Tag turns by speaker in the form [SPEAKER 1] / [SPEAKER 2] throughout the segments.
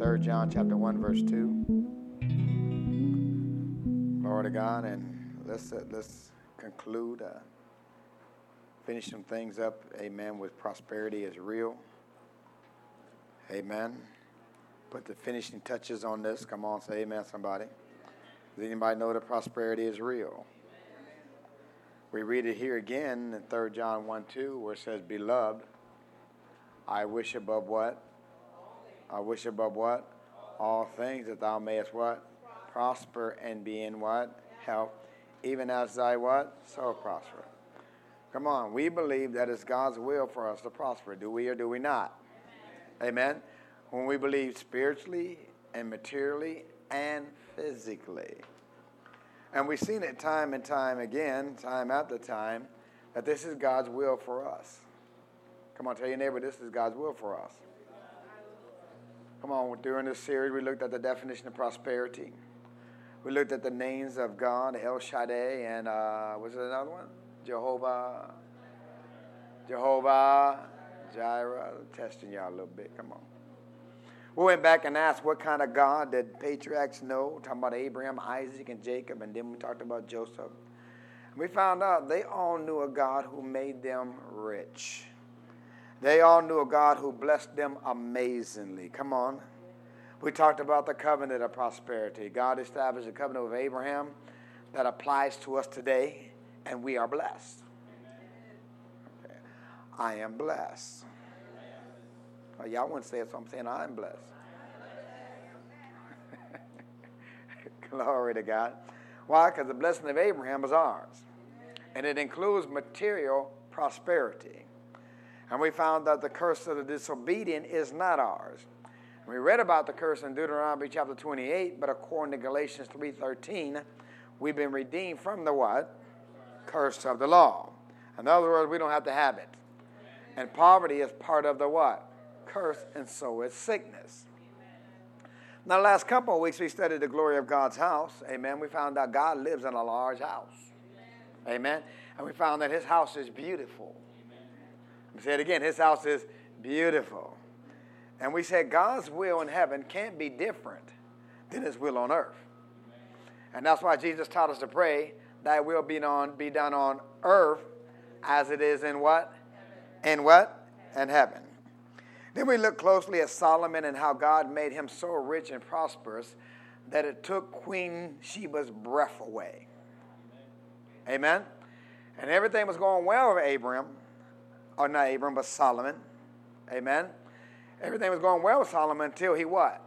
[SPEAKER 1] 3 John chapter 1, verse 2. Glory to God. And let's, uh, let's conclude, uh, finish some things up, amen, with prosperity is real. Amen. Put the finishing touches on this. Come on, say amen, somebody. Does anybody know that prosperity is real? We read it here again in 3 John 1 2, where it says, Beloved, I wish above what? I wish above what? All things that thou mayest what? Prosper and be in what? Health. Even as thy what? So prosper. Come on, we believe that it's God's will for us to prosper. Do we or do we not? Amen. When we believe spiritually and materially and physically. And we've seen it time and time again, time after time, that this is God's will for us. Come on, tell your neighbor, this is God's will for us. Come on, during this series, we looked at the definition of prosperity. We looked at the names of God, El Shaddai, and uh, was it another one? Jehovah, Jehovah, Jireh. Testing y'all a little bit. Come on. We went back and asked what kind of God did patriarchs know, talking about Abraham, Isaac, and Jacob, and then we talked about Joseph. We found out they all knew a God who made them rich. They all knew a God who blessed them amazingly. Come on. We talked about the covenant of prosperity. God established a covenant with Abraham that applies to us today, and we are blessed. Okay. I am blessed. Well, y'all wouldn't say it, so I'm saying I'm blessed. Glory to God. Why? Because the blessing of Abraham is ours. And it includes material prosperity. And we found that the curse of the disobedient is not ours. We read about the curse in Deuteronomy chapter 28, but according to Galatians 3:13, we've been redeemed from the what? Curse of the law. In other words, we don't have to have it. And poverty is part of the what? Curse, and so is sickness. Now, the last couple of weeks we studied the glory of God's house. Amen. We found out God lives in a large house. Amen. And we found that his house is beautiful. Say it again, his house is beautiful. And we said God's will in heaven can't be different than his will on earth. And that's why Jesus taught us to pray, thy will be, on, be done on earth as it is in what? In what? In heaven. Then we look closely at Solomon and how God made him so rich and prosperous that it took Queen Sheba's breath away. Amen? And everything was going well with Abram, or not Abram, but Solomon. Amen? Everything was going well with Solomon until he what?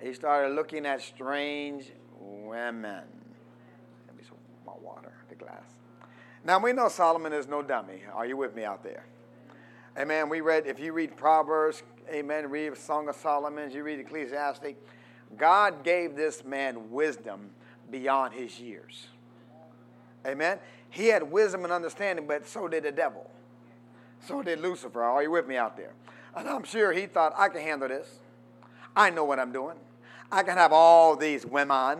[SPEAKER 1] He started looking at strange women. Let me some my water, the glass. Now we know Solomon is no dummy. Are you with me out there? Amen. We read, if you read Proverbs, amen, read Song of Solomon, you read Ecclesiastic, God gave this man wisdom beyond his years. Amen. He had wisdom and understanding, but so did the devil. So did Lucifer. Are you with me out there? And I'm sure he thought, I can handle this. I know what I'm doing. I can have all these women.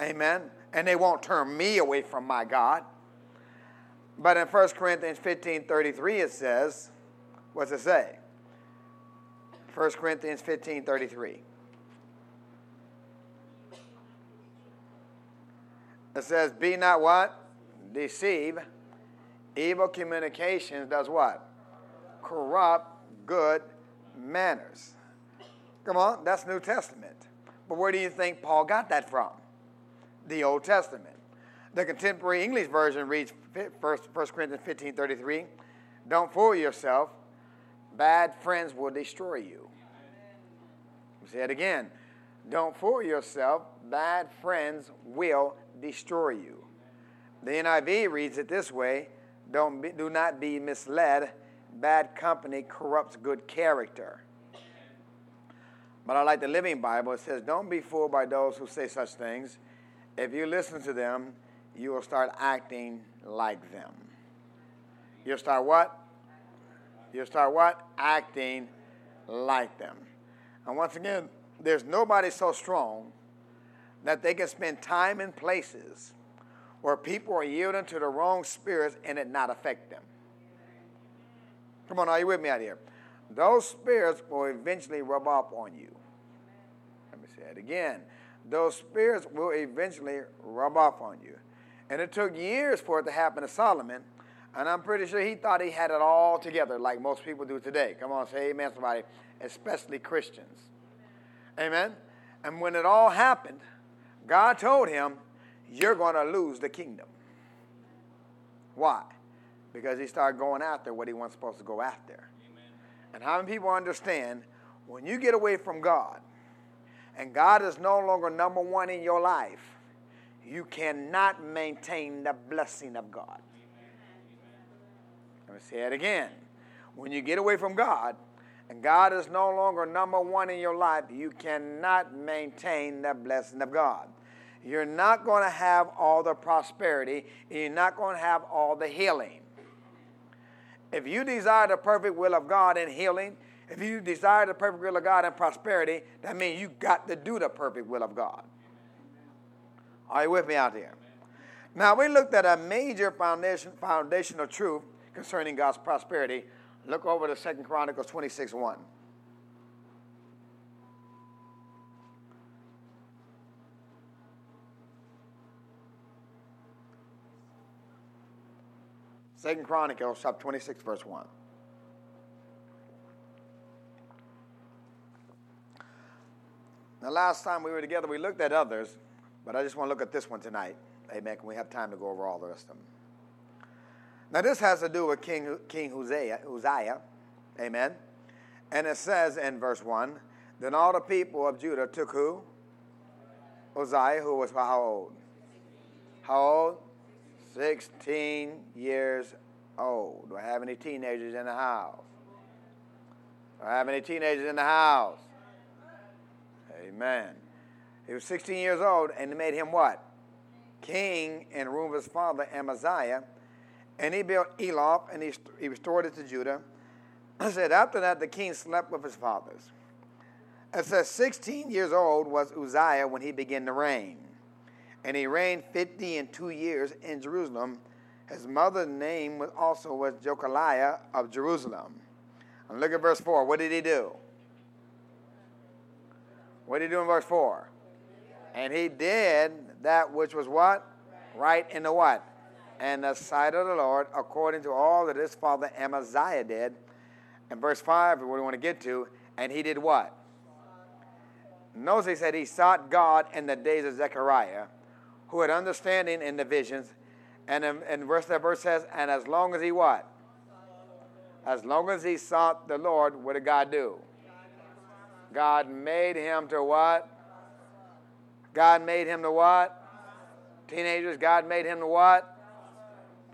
[SPEAKER 1] Amen. And they won't turn me away from my God. But in 1 Corinthians 15 33, it says, what's it say? 1 Corinthians 15 33. It says, Be not what? Deceive. Evil communications does what? Corrupt good manners. Come on, that's New Testament. But where do you think Paul got that from? The Old Testament. The contemporary English version reads 1 Corinthians 15 33. Don't fool yourself. Bad friends will destroy you. Say it again. Don't fool yourself. Bad friends will destroy you. The NIV reads it this way Don't be, Do not be misled. Bad company corrupts good character. But I like the Living Bible. It says, Don't be fooled by those who say such things. If you listen to them, you will start acting like them. You'll start what? You'll start what? Acting like them. And once again, there's nobody so strong that they can spend time in places where people are yielding to the wrong spirits and it not affect them. Come on, are you with me out here? those spirits will eventually rub off on you. Let me say it again. Those spirits will eventually rub off on you. And it took years for it to happen to Solomon. And I'm pretty sure he thought he had it all together, like most people do today. Come on, say amen, somebody, especially Christians. Amen. And when it all happened, God told him, You're going to lose the kingdom. Why? Because he started going after what he wasn't supposed to go after. Amen. And how many people understand when you get away from God and God is no longer number one in your life, you cannot maintain the blessing of God. Let me say it again. When you get away from God and God is no longer number one in your life, you cannot maintain the blessing of God. You're not going to have all the prosperity, you're not going to have all the healing. If you desire the perfect will of God in healing, if you desire the perfect will of God in prosperity, that means you got to do the perfect will of God. Are you with me out here? Now, we looked at a major foundation, foundational truth concerning God's prosperity. Look over to Second Chronicles 26 1. Second Chronicles chapter 26, verse 1. The last time we were together, we looked at others, but I just want to look at this one tonight. Amen. Can we have time to go over all the rest of them? Now, this has to do with King, King Uzziah, Uzziah. Amen. And it says in verse 1 Then all the people of Judah took who? Uzziah, who was how old? How old? 16 years old. Do I have any teenagers in the house? Do I have any teenagers in the house? Amen. He was 16 years old, and they made him what? King in the of his father Amaziah. And he built Eloth, and he, he restored it to Judah. I said, after that, the king slept with his fathers. It says, 16 years old was Uzziah when he began to reign and he reigned fifty and two years in Jerusalem. His mother's name was also was Jecoliah of Jerusalem. And look at verse 4. What did he do? What did he do in verse 4? And he did that which was what? Right in the what? And the sight of the Lord, according to all that his father Amaziah did. And verse 5, what we want to get to, and he did what? Notice he said he sought God in the days of Zechariah who had understanding in the visions. And um, in, in verse that verse says, and as long as he what? As long as he sought the Lord, what did God do? God made him to what? God made him to what? Teenagers, God made him to what?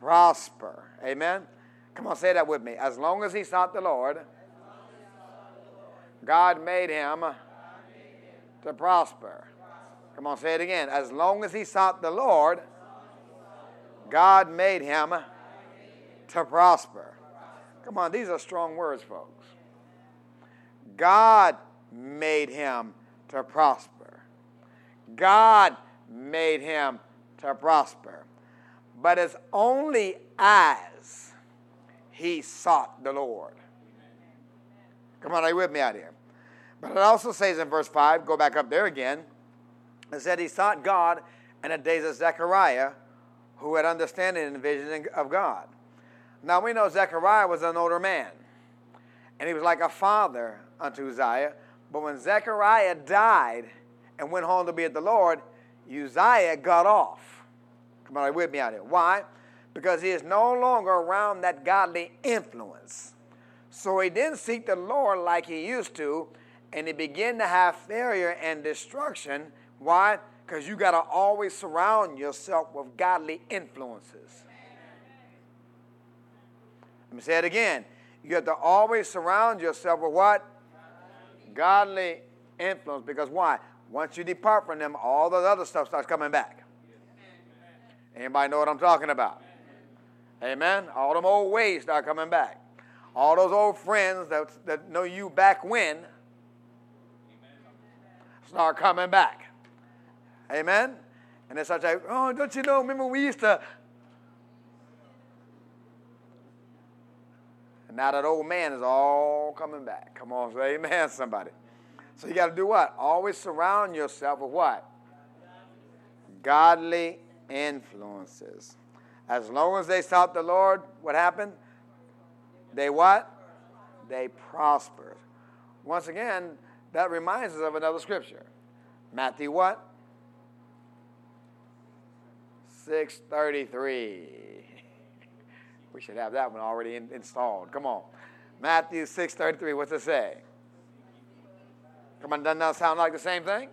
[SPEAKER 1] Prosper. Amen. Come on, say that with me. As long as he sought the Lord, God made him to prosper. Come on, say it again. As long as he sought the Lord, God made him to prosper. Come on, these are strong words, folks. God made him to prosper. God made him to prosper. But it's only as he sought the Lord. Come on, are you with me out here? But it also says in verse 5, go back up there again. It said he sought God in the days of Zechariah, who had understanding and vision of God. Now we know Zechariah was an older man, and he was like a father unto Uzziah. But when Zechariah died and went home to be at the Lord, Uzziah got off. Come on, with me out here. Why? Because he is no longer around that godly influence. So he didn't seek the Lord like he used to, and he began to have failure and destruction why? Because you got to always surround yourself with godly influences. Let me say it again. You have to always surround yourself with what? Godly influence. Because why? Once you depart from them, all the other stuff starts coming back. Anybody know what I'm talking about? Amen. All them old ways start coming back. All those old friends that, that know you back when start coming back. Amen? And it's such a, oh, don't you know, remember we used to. And now that old man is all coming back. Come on, say amen, somebody. So you got to do what? Always surround yourself with what? Godly influences. As long as they sought the Lord, what happened? They what? They prospered. Once again, that reminds us of another scripture. Matthew what? 633. We should have that one already in, installed. Come on. Matthew 633. What's it say? Come on, doesn't that sound like the same thing?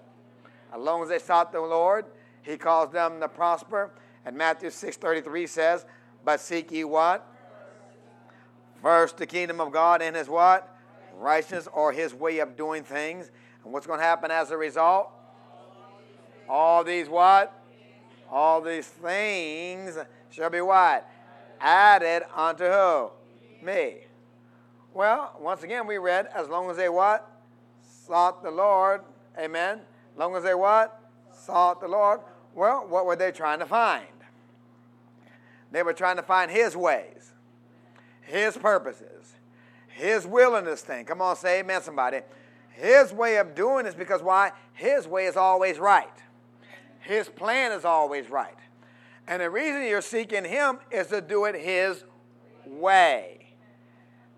[SPEAKER 1] As long as they sought the Lord, he calls them to prosper. And Matthew 6.33 says, But seek ye what? First the kingdom of God and his what? Righteousness or his way of doing things. And what's going to happen as a result? All these what? All these things shall be what? Added unto who? Me. Well, once again, we read, as long as they what? Sought the Lord. Amen. As long as they what? Sought the Lord. Well, what were they trying to find? They were trying to find His ways, His purposes, His will in this thing. Come on, say amen, somebody. His way of doing this because why? His way is always right. His plan is always right. And the reason you're seeking Him is to do it His way.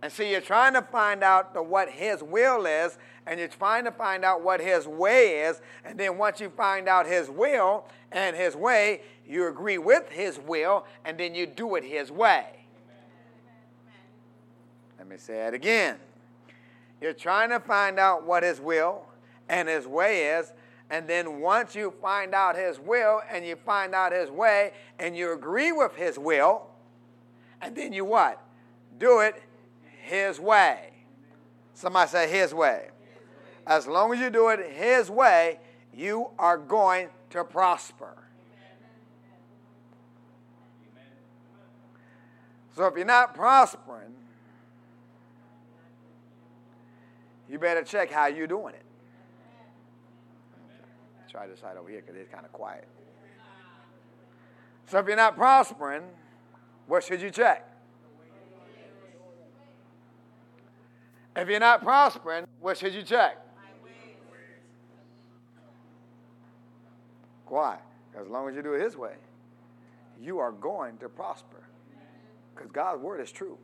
[SPEAKER 1] And so you're trying to find out the, what His will is, and you're trying to find out what His way is. And then once you find out His will and His way, you agree with His will, and then you do it His way. Let me say it again. You're trying to find out what His will and His way is, and then once you find out His will and you find out His way, and you agree with His will, and then you what? Do it his way. Somebody say His way. As long as you do it His way, you are going to prosper. So if you're not prospering, you better check how you're doing it. Try this side over here because it's kind of quiet. So if you're not prospering, what should you check? If you're not prospering, what should you check? Why? As long as you do it His way, you are going to prosper. Because God's word is true.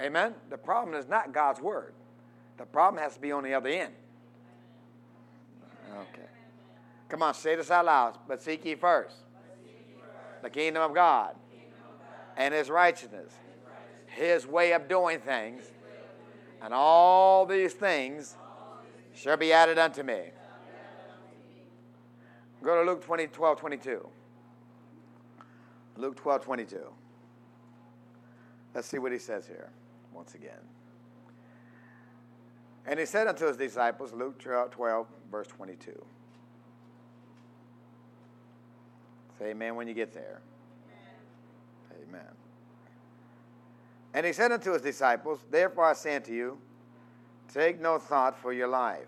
[SPEAKER 1] Amen? The problem is not God's word, the problem has to be on the other end. Okay. Come on, say this out loud. But seek ye first the kingdom of God and his righteousness his way of doing things, and all these things shall be added unto me. Go to Luke 20, 12, 22. Luke 12, 22. Let's see what he says here once again. And he said unto his disciples, Luke 12, verse 22. Say amen when you get there. Amen. And he said unto his disciples, Therefore I say unto you, take no thought for your life,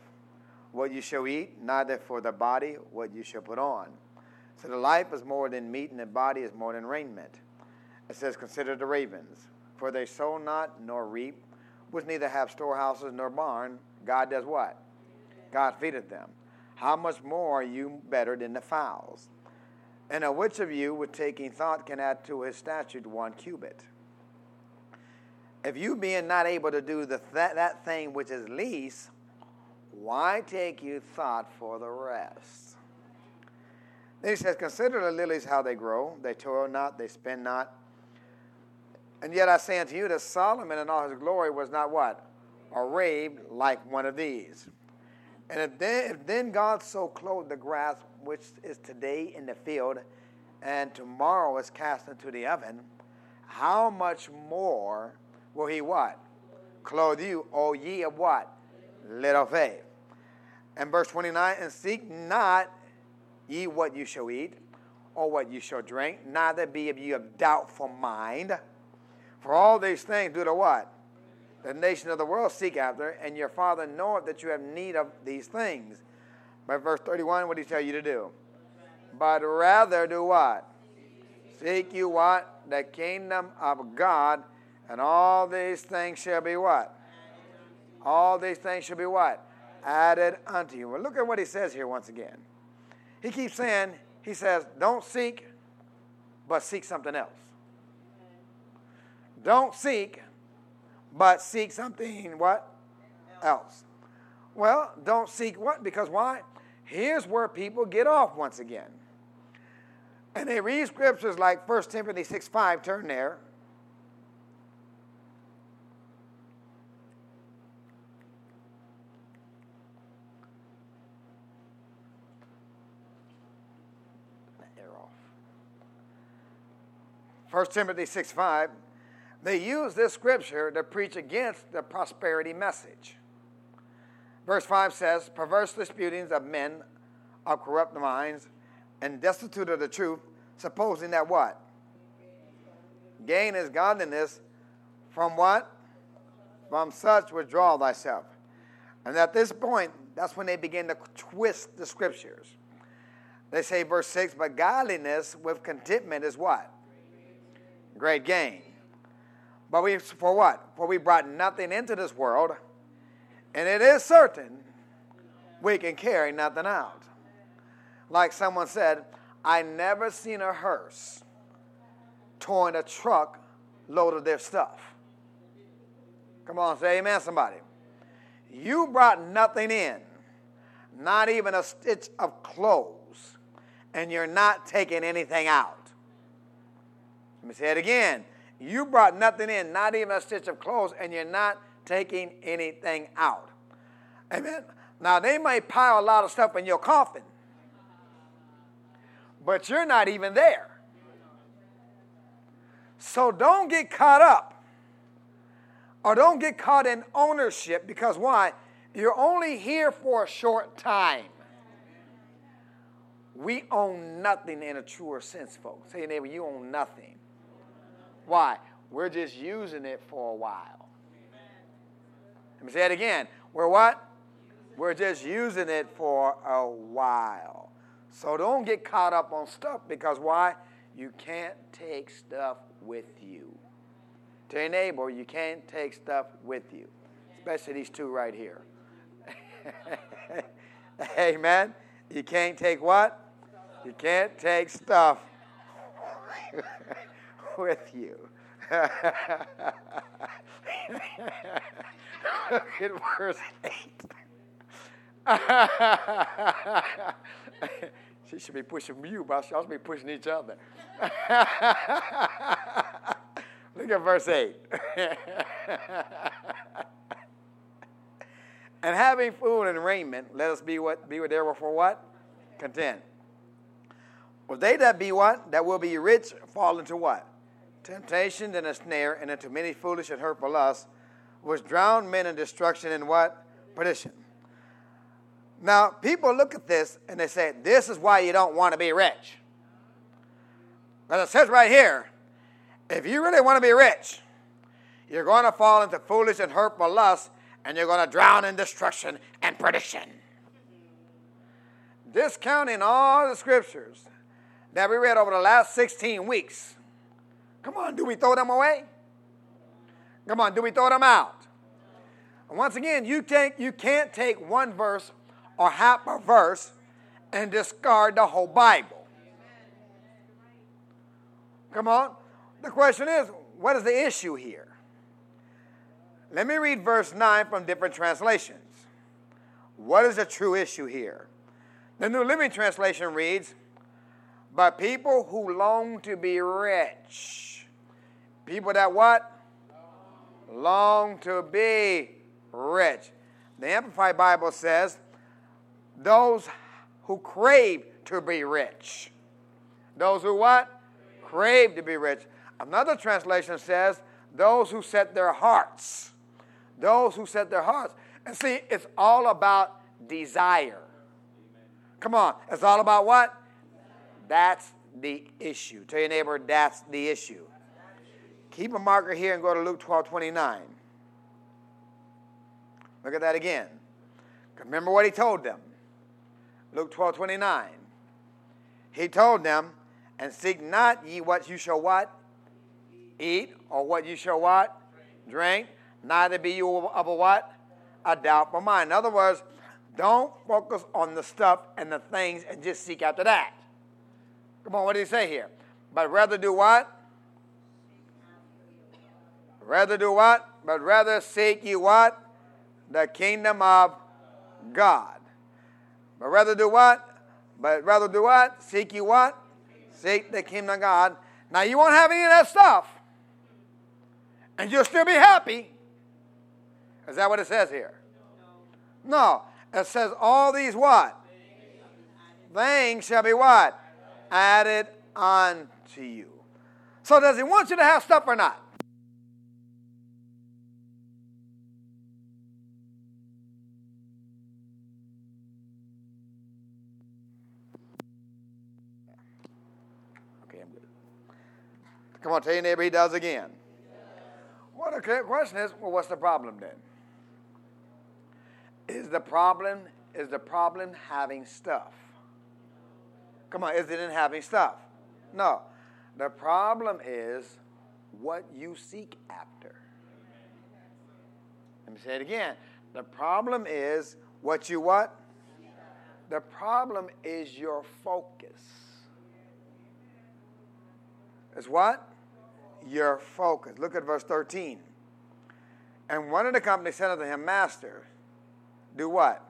[SPEAKER 1] what you shall eat, neither for the body what you shall put on. So the life is more than meat, and the body is more than raiment. It says, Consider the ravens, for they sow not nor reap, which neither have storehouses nor barn. God does what? God feedeth them. How much more are you better than the fowls? And of which of you, with taking thought, can add to his statute one cubit? if you being not able to do the th- that thing which is least, why take you thought for the rest? Then he says, Consider the lilies how they grow. They toil not, they spin not. And yet I say unto you that Solomon in all his glory was not what? Arrayed like one of these. And if then, if then God so clothed the grass which is today in the field and tomorrow is cast into the oven, how much more will he what? Clothe you, O ye of what? Little faith. And verse 29, and seek not ye what you shall eat, or what you shall drink, neither be of you of doubtful mind. For all these things do the what? The nation of the world seek after, and your Father knoweth that you have need of these things. But verse 31, what did he tell you to do? But rather do what? Seek you what? The kingdom of God And all these things shall be what? All these things shall be what? Added unto you. Well, look at what he says here once again. He keeps saying, he says, don't seek, but seek something else. Don't seek, but seek something what? Else. Well, don't seek what? Because why? Here's where people get off once again. And they read scriptures like 1 Timothy 6 5, turn there. off. 1 Timothy 6 5, they use this scripture to preach against the prosperity message. Verse 5 says, Perverse disputings of men of corrupt minds and destitute of the truth, supposing that what? Gain is godliness from what? From such withdraw thyself. And at this point, that's when they begin to twist the scriptures. They say, verse 6, but godliness with contentment is what? Great gain. But we, for what? For we brought nothing into this world, and it is certain we can carry nothing out. Like someone said, I never seen a hearse towing a truck load of their stuff. Come on, say amen, somebody. You brought nothing in, not even a stitch of clothes, and you're not taking anything out. Let me say it again. You brought nothing in, not even a stitch of clothes, and you're not taking anything out. Amen. Now, they may pile a lot of stuff in your coffin, but you're not even there. So don't get caught up or don't get caught in ownership because why? You're only here for a short time. We own nothing in a truer sense, folks. Say, neighbor, you own nothing. Why? We're just using it for a while. Let me say it again. We're what? We're just using it for a while. So don't get caught up on stuff because why? You can't take stuff with you. To your neighbor, you can't take stuff with you, especially these two right here. Amen. You can't take what? You can't take stuff with you. Look at verse 8. she should be pushing you, but she ought to be pushing each other. Look at verse 8. and having food and raiment, let us be what be there for what? Content. Well, they that be what? That will be rich fall into what? Temptation and a snare, and into many foolish and hurtful lusts, which drown men in destruction and what? Perdition. Now, people look at this and they say, This is why you don't want to be rich. But it says right here, if you really want to be rich, you're going to fall into foolish and hurtful lusts, and you're going to drown in destruction and perdition. Discounting all the scriptures that we read over the last 16 weeks. Come on, do we throw them away? Come on, do we throw them out? And once again, you, take, you can't take one verse or half a verse and discard the whole Bible. Come on. The question is, what is the issue here? Let me read verse 9 from different translations. What is the true issue here? The New Living Translation reads, But people who long to be rich, people that what? Long to be rich. The Amplified Bible says, those who crave to be rich. Those who what? Crave to be rich. Another translation says, those who set their hearts. Those who set their hearts. And see, it's all about desire. Come on, it's all about what? That's the issue. Tell your neighbor, that's the issue. Keep a marker here and go to Luke 12 29. Look at that again. Remember what he told them. Luke 12 29. He told them, and seek not ye what you shall what? Eat, or what you shall what? drink, neither be you of a what? A doubtful mind. In other words, don't focus on the stuff and the things and just seek after that. Come on, what did he say here? But rather do what? Rather do what? But rather seek you what? The kingdom of God. But rather do what? But rather do what? Seek you what? Seek the kingdom of God. Now you won't have any of that stuff. And you'll still be happy. Is that what it says here? No. It says all these what? Things shall be what? Added unto you. So does he want you to have stuff or not? Okay, I'm good. Come on, tell your neighbor he does again. What the question is, well, what's the problem then? Is the problem is the problem having stuff? Come on, is it in having stuff? No. The problem is what you seek after. Let me say it again. The problem is what you what? The problem is your focus. Is what? Your focus. Look at verse 13. And one of the company said unto him, Master, do what?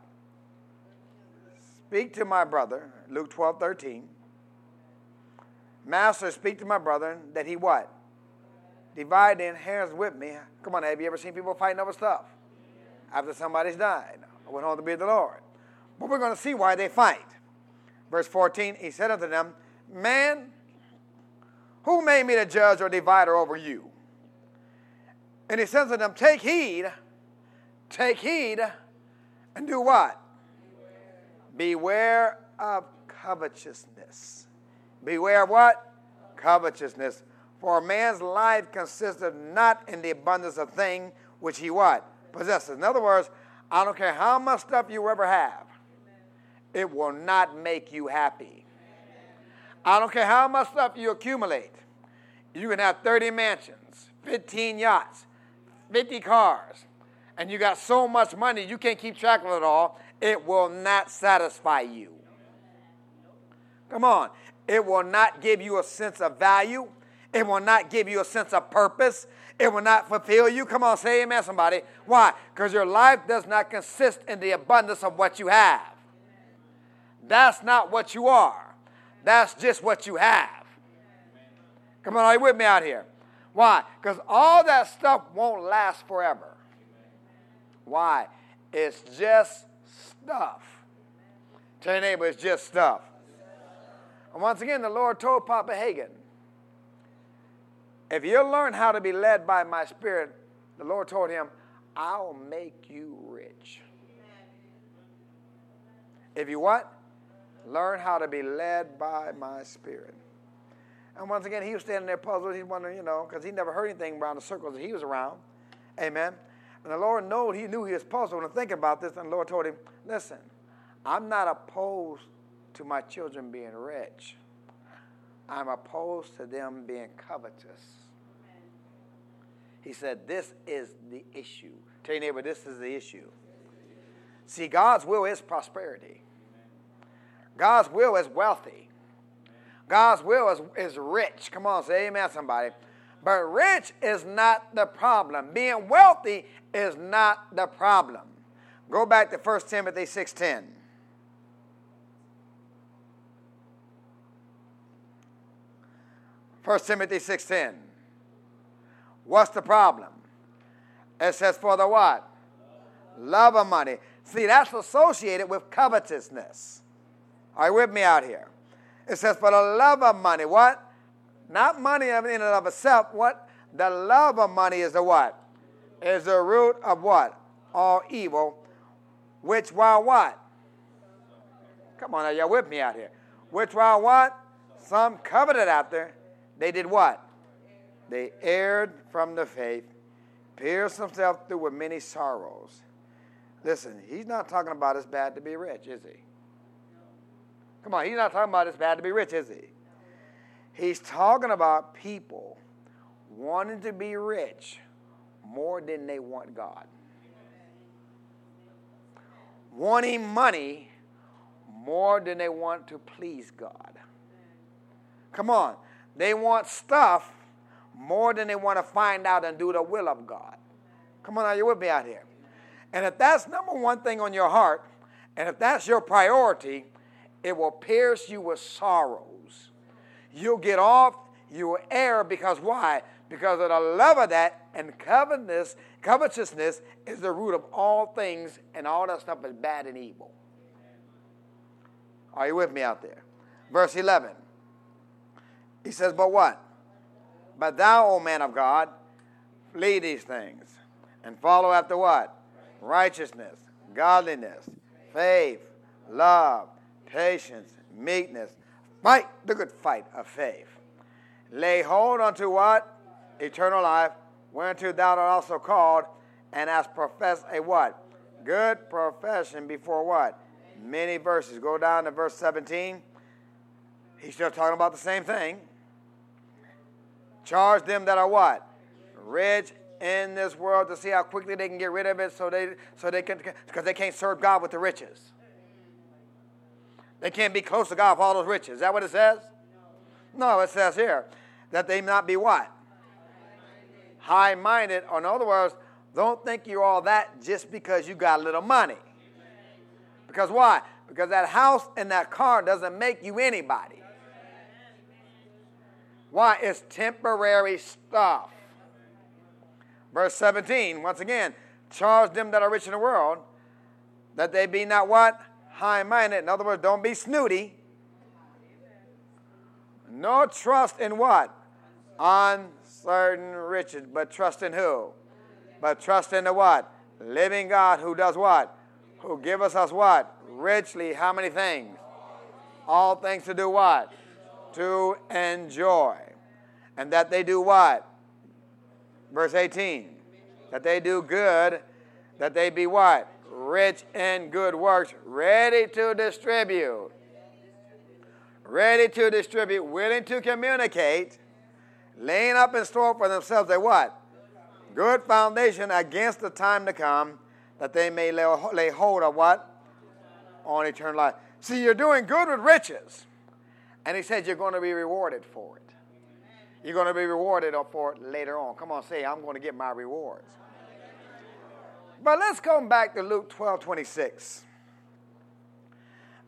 [SPEAKER 1] Speak to my brother, Luke 12, 13. Master, speak to my brother that he what? Divide the inheritance with me. Come on, have you ever seen people fighting over stuff? After somebody's died. I went home to be the Lord. But we're going to see why they fight. Verse 14, he said unto them, Man, who made me the judge or divider over you? And he says to them, Take heed, take heed and do what? Beware, of covetousness. Beware of what? Covetousness. For a man's life consisteth not in the abundance of thing which he what? Possesses. In other words, I don't care how much stuff you ever have, it will not make you happy. I don't care how much stuff you accumulate. You can have 30 mansions, 15 yachts, 50 cars, and you got so much money you can't keep track of it all, it will not satisfy you. Come on. It will not give you a sense of value. It will not give you a sense of purpose. It will not fulfill you. Come on, say amen, somebody. Why? Because your life does not consist in the abundance of what you have. That's not what you are. That's just what you have. Come on, are you with me out here? Why? Because all that stuff won't last forever. Why? It's just stuff. Tell your neighbor, it's just stuff. And once again, the Lord told Papa Hagin, if you'll learn how to be led by my spirit, the Lord told him, I'll make you rich. If you what? Learn how to be led by my spirit. And once again, he was standing there puzzled. He's wondering, you know, because he never heard anything around the circles that he was around. Amen. And the Lord knew, he knew he was puzzled thinking about this, and the Lord told him, listen, I'm not opposed to my children being rich. I'm opposed to them being covetous. He said, This is the issue. Tell your neighbor, this is the issue. See, God's will is prosperity, God's will is wealthy, God's will is, is rich. Come on, say amen, somebody. But rich is not the problem. Being wealthy is not the problem. Go back to 1 Timothy 6:10. First Timothy 6:10. What's the problem? It says for the what? Love of money. See, that's associated with covetousness. Are you with me out here? It says for the love of money. What? Not money in and of itself. What? The love of money is the what? Is the root of what? All evil. Which while what? Come on, are y'all with me out here? Which while what? Some coveted after. They did what? They erred from the faith, pierced themselves through with many sorrows. Listen, he's not talking about it's bad to be rich, is he? Come on, he's not talking about it's bad to be rich, is he? He's talking about people wanting to be rich more than they want God. Wanting money more than they want to please God. Come on. They want stuff more than they want to find out and do the will of God. Come on, are you with me out here? And if that's number one thing on your heart, and if that's your priority, it will pierce you with sorrows. You'll get off, you will err because why? Because of the love of that and covetousness, covetousness is the root of all things, and all that stuff is bad and evil. Are you with me out there? Verse 11. He says, But what? But thou, O man of God, flee these things and follow after what? Righteousness, godliness, faith, love, patience, meekness. Fight the good fight of faith. Lay hold unto what? Eternal life, whereunto thou art also called, and hast professed a what? Good profession before what? Many verses. Go down to verse 17. He's still talking about the same thing. Charge them that are what? Rich in this world to see how quickly they can get rid of it so they so they can because they can't serve God with the riches. They can't be close to God with all those riches. Is that what it says? No, it says here that they not be what? High minded. Or in other words, don't think you're all that just because you got a little money. Because why? Because that house and that car doesn't make you anybody. Why? It's temporary stuff. Verse 17, once again, charge them that are rich in the world that they be not what? High minded. In other words, don't be snooty. No trust in what? Uncertain riches, but trust in who? But trust in the what? Living God who does what? Who give us us what? Richly, how many things? All things to do what? To enjoy. And that they do what? Verse 18. That they do good, that they be what? Rich in good works, ready to distribute. Ready to distribute, willing to communicate, laying up in store for themselves a what? Good foundation against the time to come, that they may lay, hold of what? On eternal life. See, you're doing good with riches. And he says you're going to be rewarded for it. You're going to be rewarded for it later on. Come on, say, I'm going to get my rewards. But let's come back to Luke 12 26.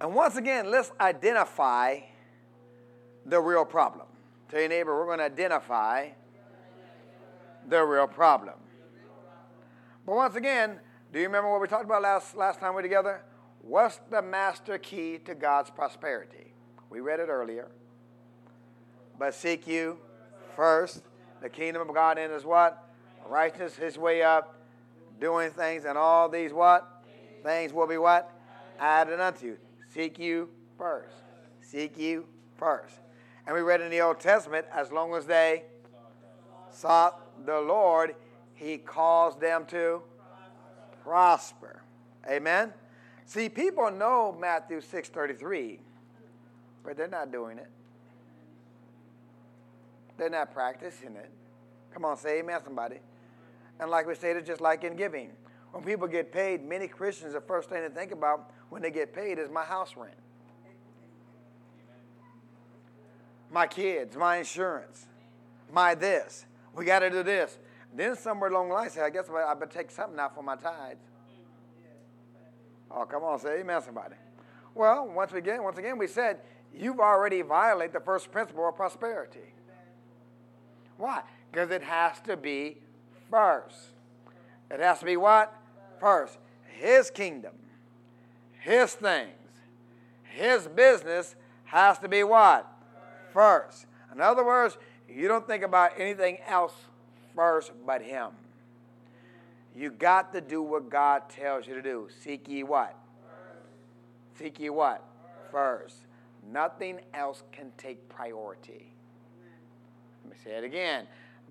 [SPEAKER 1] And once again, let's identify the real problem. Tell your neighbor, we're going to identify the real problem. But once again, do you remember what we talked about last, last time we were together? What's the master key to God's prosperity? We read it earlier. But seek you first the kingdom of God and is what? Righteousness, his way up, doing things, and all these what? Things will be what? Added unto you. Seek you first. Seek you first. And we read in the Old Testament, as long as they sought the Lord, he caused them to prosper. Amen. See, people know Matthew 6:33, but they're not doing it. They're not practicing it. Come on, say amen, somebody. And like we stated, just like in giving. When people get paid, many Christians, the first thing to think about when they get paid is my house rent, my kids, my insurance, my this. We got to do this. Then somewhere along the line, say, I guess I better take something out for my tithes. Oh, come on, say amen, somebody. Well, once again, once again, we said you've already violated the first principle of prosperity. Why? Because it has to be first. It has to be what? First. His kingdom, His things, His business has to be what? First. In other words, you don't think about anything else first but Him. You got to do what God tells you to do. Seek ye what? Seek ye what? First. Nothing else can take priority. Let me say it again.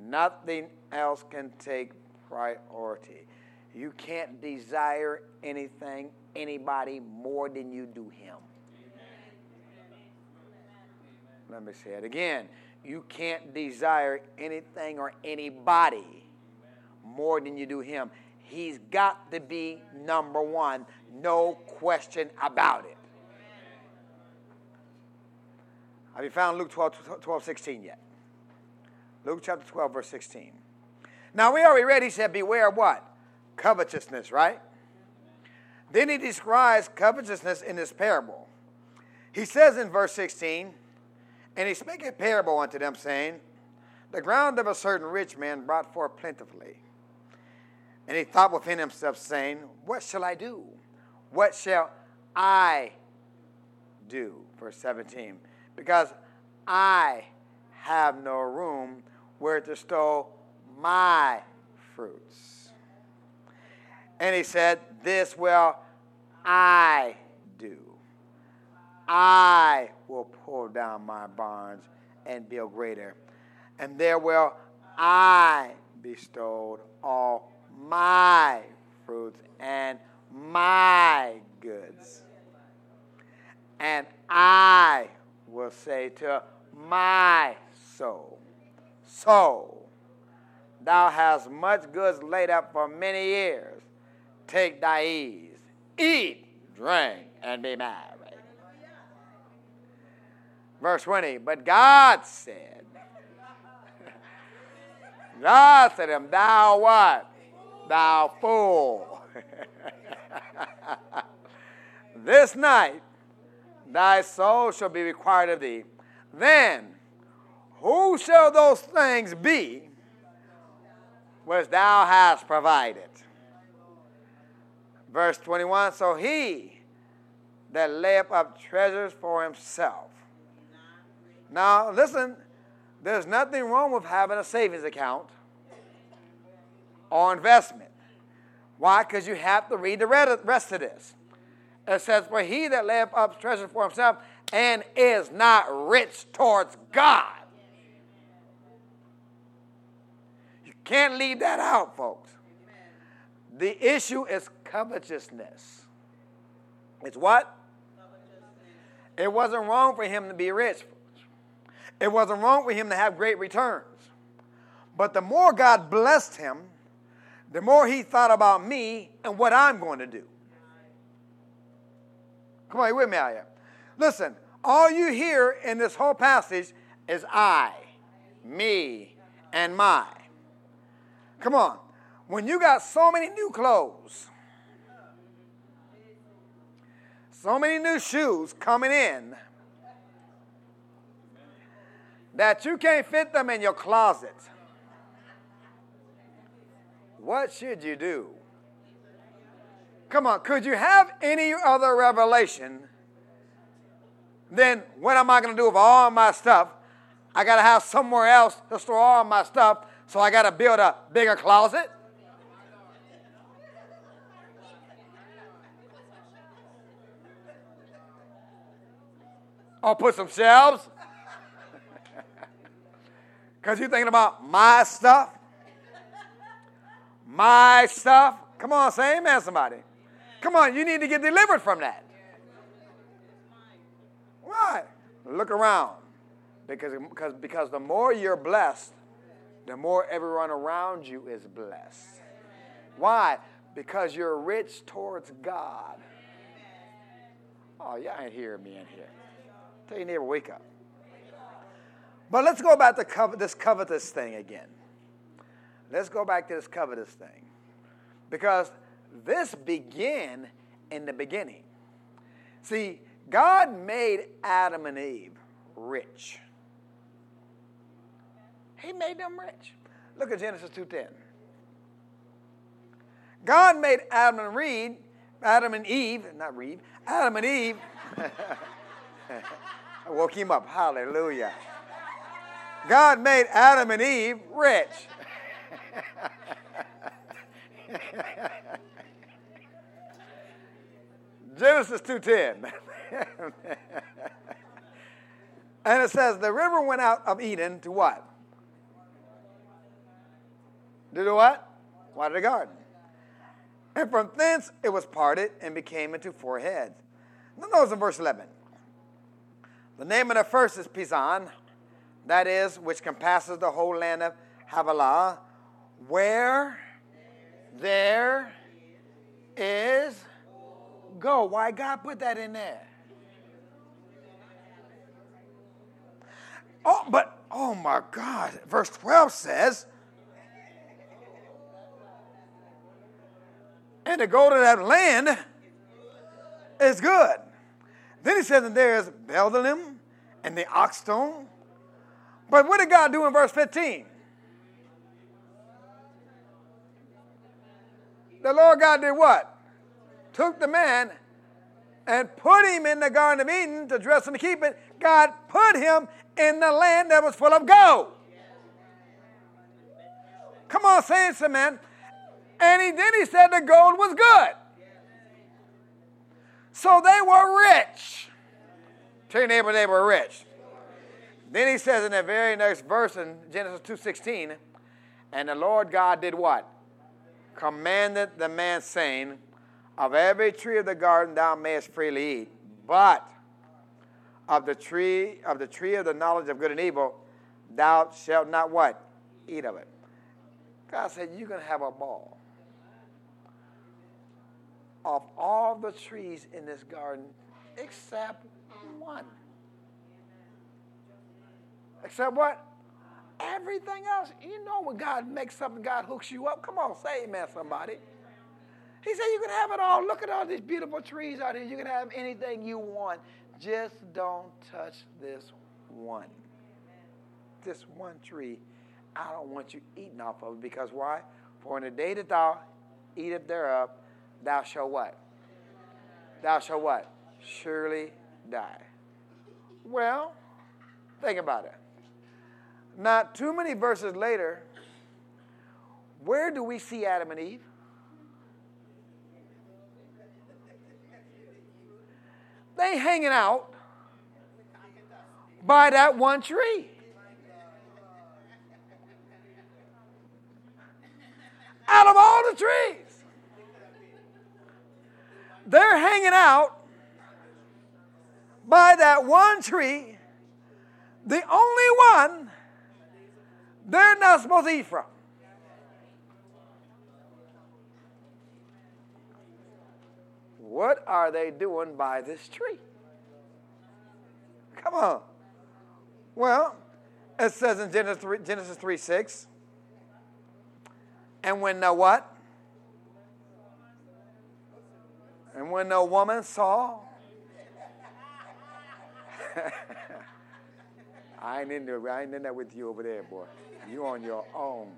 [SPEAKER 1] Nothing else can take priority. You can't desire anything, anybody more than you do Him. Let me say it again. You can't desire anything or anybody more than you do him. He's got to be number one, no question about it. Have you found Luke 12, 12 16 yet? Luke chapter 12, verse 16. Now we already read, he said, Beware of what? Covetousness, right? Then he describes covetousness in this parable. He says in verse 16, And he spake a parable unto them, saying, The ground of a certain rich man brought forth plentifully. And he thought within himself, saying, What shall I do? What shall I do? Verse 17. Because I have no room where to stow my fruits. And he said, This will I do. I will pull down my barns and build greater. And there will I bestow all my fruits and my goods. And I will say to my soul, Soul, thou hast much goods laid up for many years. Take thy ease, eat, drink, and be merry. Verse 20, but God said, God said to him, Thou what? Thou fool. this night thy soul shall be required of thee. Then who shall those things be which thou hast provided? Verse 21 So he that layeth up treasures for himself. Now, listen, there's nothing wrong with having a savings account or investment. Why? Because you have to read the rest of this. It says, For he that layeth up treasures for himself and is not rich towards God. You can't leave that out, folks. The issue is covetousness. It's what? It wasn't wrong for him to be rich. It wasn't wrong for him to have great returns. But the more God blessed him, the more he thought about me and what I'm going to do. Come on, you with me out here? Listen, all you hear in this whole passage is I, me, and my. Come on. When you got so many new clothes, so many new shoes coming in, that you can't fit them in your closet, what should you do? Come on, could you have any other revelation than what am I going to do with all my stuff? I got to have somewhere else to store all my stuff, so I got to build a bigger closet. Or put some shelves. Because you're thinking about my stuff. My stuff. Come on, say amen, somebody. Come on, you need to get delivered from that. Why? Look around. Because, because, because the more you're blessed, the more everyone around you is blessed. Why? Because you're rich towards God. Oh, y'all ain't hearing me in here. Tell your neighbor, wake up. But let's go to covet, this covetous thing again. Let's go back to this covetous thing. Because this began in the beginning. See, God made Adam and Eve rich. He made them rich. Look at Genesis 2:10. God made Adam and Reed, Adam and Eve, not Reed, Adam and Eve. I woke him up. Hallelujah. God made Adam and Eve rich. Genesis 2:10. and it says the river went out of Eden to what? To do what? Water the garden. And from thence it was parted and became into four heads. Now notice in verse 11. The name of the first is Pison, that is, which compasses the whole land of Havilah, where there is go. Why God put that in there? Oh, but oh my God, verse 12 says, and to go to that land is good. Then he says, and there's bdellium and the onyx stone. But what did God do in verse 15? The Lord God did what? Took the man and put him in the Garden of Eden to dress and to keep it. God put him in the land that was full of gold. Come on, say it, man. And he, then he said the gold was good. So they were rich. Tell your neighbor they were rich. Then he says in the very next verse in Genesis 2.16, and the Lord God did what? Commanded the man saying, of every tree of the garden thou mayest freely eat, but of the tree of the tree of the knowledge of good and evil thou shalt not what? Eat of it. God said, You're to have a ball. Of all the trees in this garden, except one. Except what? Everything else. You know when God makes something, God hooks you up. Come on, say amen, somebody. He said, You can have it all. Look at all these beautiful trees out here. You can have anything you want. Just don't touch this one. This one tree. I don't want you eating off of it because why? For in the day that thou eatest thereof, thou shalt what? Thou shalt what? Surely die. Well, think about it. Not too many verses later, where do we see Adam and Eve? They hanging out by that one tree. Out of all the trees, they're hanging out by that one tree, the only one they're not supposed to eat from. What are they doing by this tree? Come on. Well, it says in Genesis 3, Genesis 3 6. And when the what? And when the woman saw. I ain't in there. I ain't in there with you over there, boy. You on your own.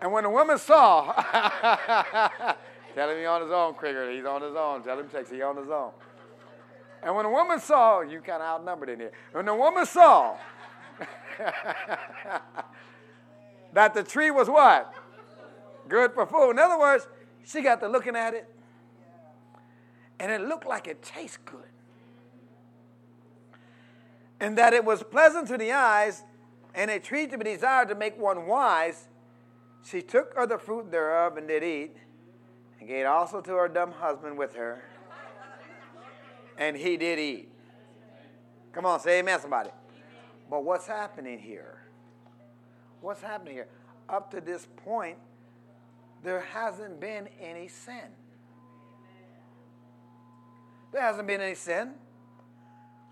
[SPEAKER 1] And when the woman saw Tell him he's on his own, Krieger. He's on his own. Tell him, Tex, he's on his own. And when the woman saw, you kind of outnumbered in here. When the woman saw that the tree was what? Good for food. In other words, she got to looking at it, and it looked like it tastes good. And that it was pleasant to the eyes, and a tree to be desired to make one wise. She took of the fruit thereof and did eat and gave also to her dumb husband with her, and he did eat. Come on, say amen, somebody. But what's happening here? What's happening here? Up to this point, there hasn't been any sin. There hasn't been any sin.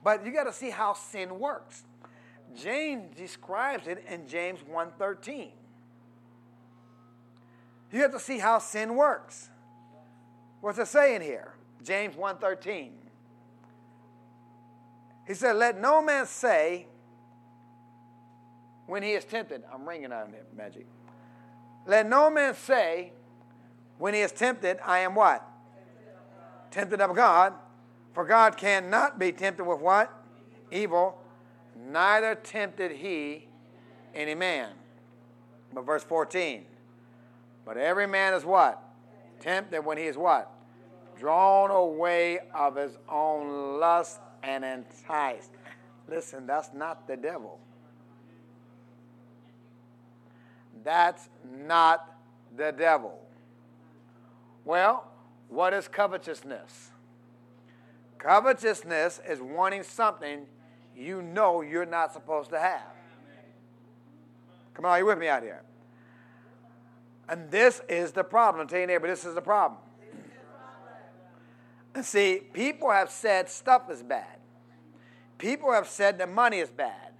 [SPEAKER 1] But you got to see how sin works. James describes it in James 1:13. You have to see how sin works. What's it saying here? James 1.13. He said, Let no man say when he is tempted, I'm ringing on it, magic. Let no man say when he is tempted, I am what? Tempted of God. For God cannot be tempted with what? Evil. Neither tempted he any man. But verse 14. But every man is what? Tempted when he is what? drawn away of his own lust and enticed. Listen, that's not the devil. That's not the devil. Well, what is covetousness? Covetousness is wanting something you know you're not supposed to have. Come on, you with me out here? And this is the problem. Tell your neighbor, this is the problem. See, people have said stuff is bad. People have said that money is bad.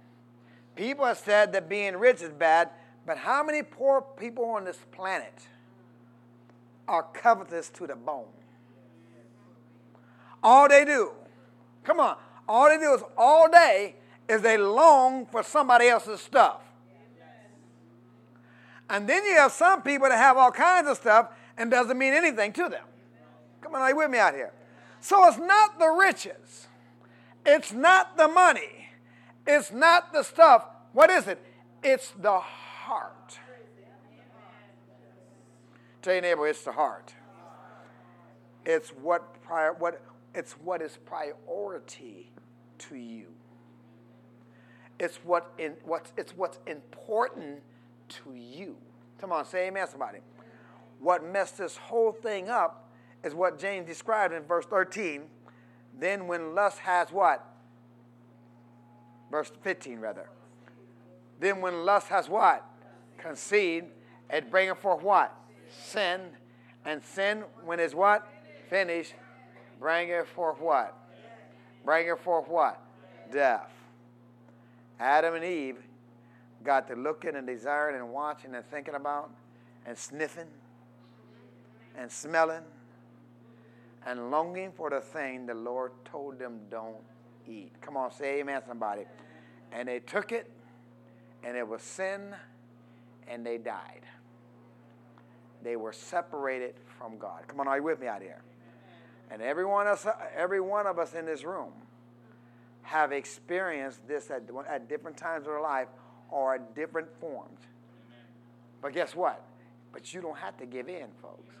[SPEAKER 1] People have said that being rich is bad. But how many poor people on this planet are covetous to the bone? All they do, come on, all they do is all day is they long for somebody else's stuff. And then you have some people that have all kinds of stuff and doesn't mean anything to them. Come on, are you with me out here? So it's not the riches. It's not the money. It's not the stuff. What is it? It's the heart. Tell your neighbor, it's the heart. It's what prior, what it's what is priority to you. It's what in what's it's what's important to you. Come on, say amen, somebody. What messed this whole thing up is what James described in verse 13. Then when lust has what? Verse 15, rather. Then when lust has what? Conceived, it bringeth forth what? Sin. And sin, when is what? Finished, bringeth forth what? Bringeth forth what? Death. Adam and Eve got to looking and desiring and watching and thinking about and sniffing and smelling and longing for the thing the Lord told them don't eat. Come on, say amen, somebody. And they took it, and it was sin, and they died. They were separated from God. Come on, are you with me out here? And every one of us, every one of us in this room have experienced this at, at different times of our life or at different forms. But guess what? But you don't have to give in, folks.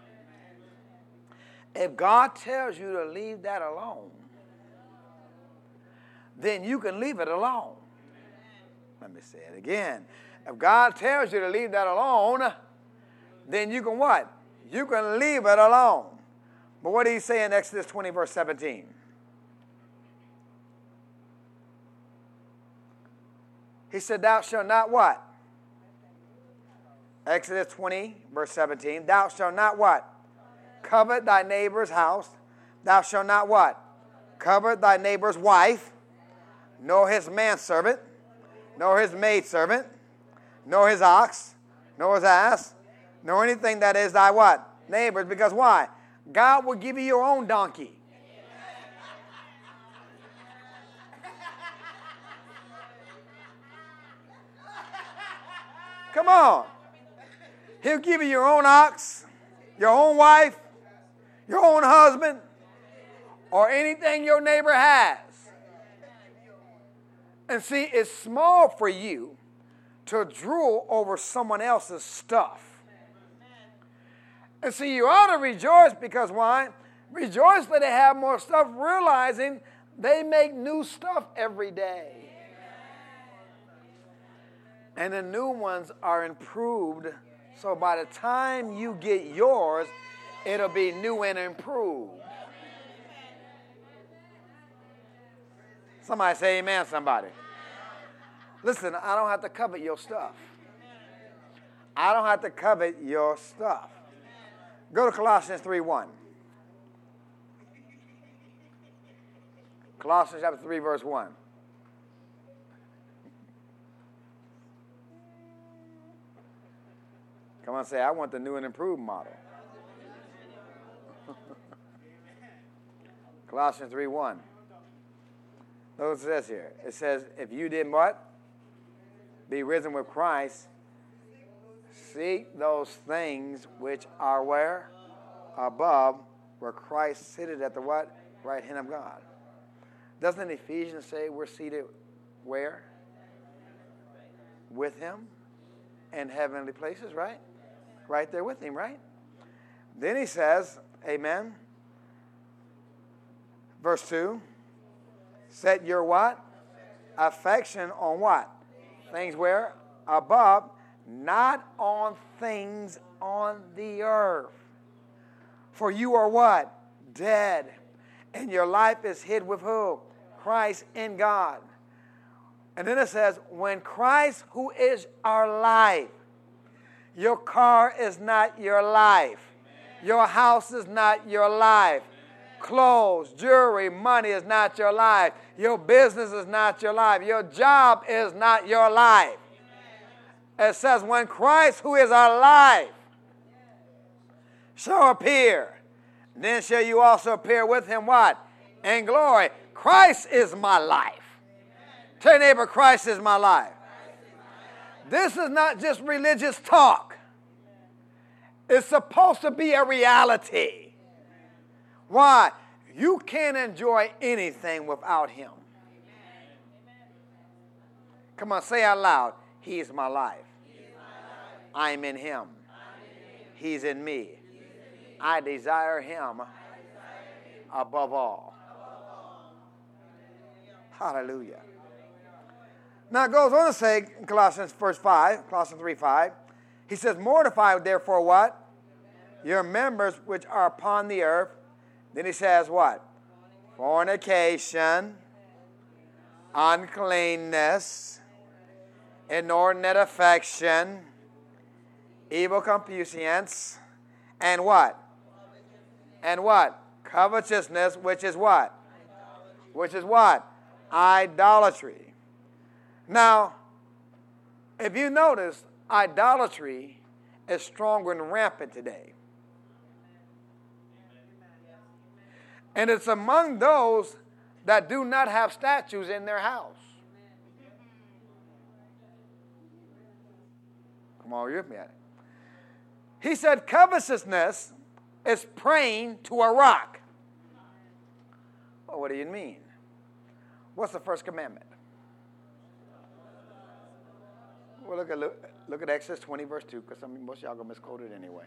[SPEAKER 1] If God tells you to leave that alone, then you can leave it alone. Let me say it again. If God tells you to leave that alone, then you can what? You can leave it alone. But what did he say in Exodus 20, verse 17? He said, Thou shalt not what? Exodus 20, verse 17. Thou shalt not what? Covet thy neighbor's house. Thou shalt not what? Covet thy neighbor's wife, nor his manservant, nor his maidservant, nor his ox, nor his ass, nor anything that is thy what? Neighbor's. Because why? God will give you your own donkey. Come on. He'll give you your own ox, your own wife, your own husband, or anything your neighbor has. And see, it's small for you to drool over someone else's stuff. And see, you ought to rejoice because why? Rejoice that they have more stuff, realizing they make new stuff every day. And the new ones are improved. So by the time you get yours, it'll be new and improved. Somebody say amen, somebody. Listen, I don't have to covet your stuff. I don't have to covet your stuff. Go to Colossians 3 1. Colossians chapter 3, verse 1. Come on, say, I want the new and improved model. Colossians 3 1. Look what it says here. It says, if you did what? Be risen with Christ Seek those things which are where? Above, where Christ sitteth at the what? Right hand of God. Doesn't Ephesians say we're seated where? With him in heavenly places, right? Right there with him, right? Then he says, Amen. Verse 2 Set your what? Affection on what? Things where? Above not on things on the earth. For you are what? Dead. And your life is hid with who? Christ in God. And then it says, when Christ, who is our life, Your car is not your life. Your house is not your life. Clothes, jewelry, money is not your life. Your business is not your life. Your job is not your life. It says, when Christ, who is our life, shall appear, then shall you also appear with him what? In glory. Christ is my life. Tell your neighbor, Christ is my life. This is not just religious talk. It's supposed to be a reality. Why? You can't enjoy anything without Him. Come on, say out loud. He is my life. I'm in Him. He's in me. I desire Him above all. Hallelujah. Now it goes on to say in Colossians verse 5, Colossians 3 5, he says, Mortify therefore what? Your members which are upon the earth. Then he says what? Fornication, uncleanness, inordinate affection, evil concupiscence, and what? And what? Covetousness, which is what? Which is what? Idolatry. Now, if you notice, idolatry is stronger and rampant today. And it's among those that do not have statues in their house. Come on, you with me at it. He said, covetousness is praying to a rock. Well, what do you mean? What's the first commandment? Well, look at look, look at Exodus 20, verse 2, because most of y'all gonna misquote it anyway.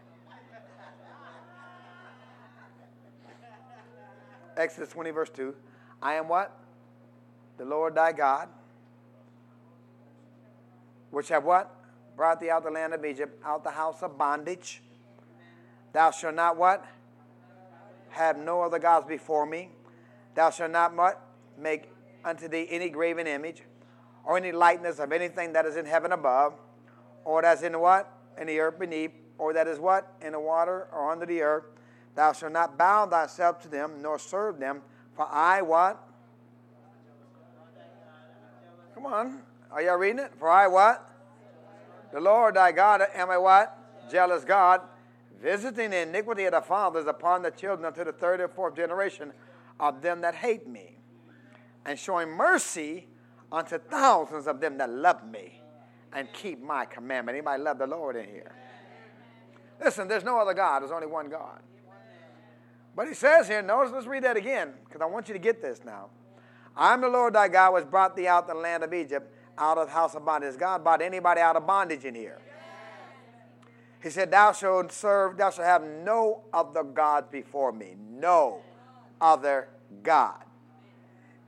[SPEAKER 1] Exodus 20, verse 2. I am what? The Lord thy God, which have what? Brought thee out of the land of Egypt, out the house of bondage. Thou shalt not what? Have no other gods before me. Thou shalt not what? Make unto thee any graven image, or any likeness of anything that is in heaven above, or that's in what? In the earth beneath, or that is what? In the water or under the earth Thou shalt not bow thyself to them, nor serve them, for I what? Come on. Are y'all reading it? For I what? The Lord thy God am a what? Jealous God, visiting the iniquity of the fathers upon the children unto the third and fourth generation of them that hate me, and showing mercy unto thousands of them that love me and keep my commandment. Anybody love the Lord in here? Listen, there's no other God, there's only one God. But he says here, notice, let's read that again, because I want you to get this now. I'm the Lord thy God, which brought thee out the land of Egypt, out of the house of bondage. Has God brought anybody out of bondage in here? He said, Thou shalt serve, thou shalt have no other God before me. No other God.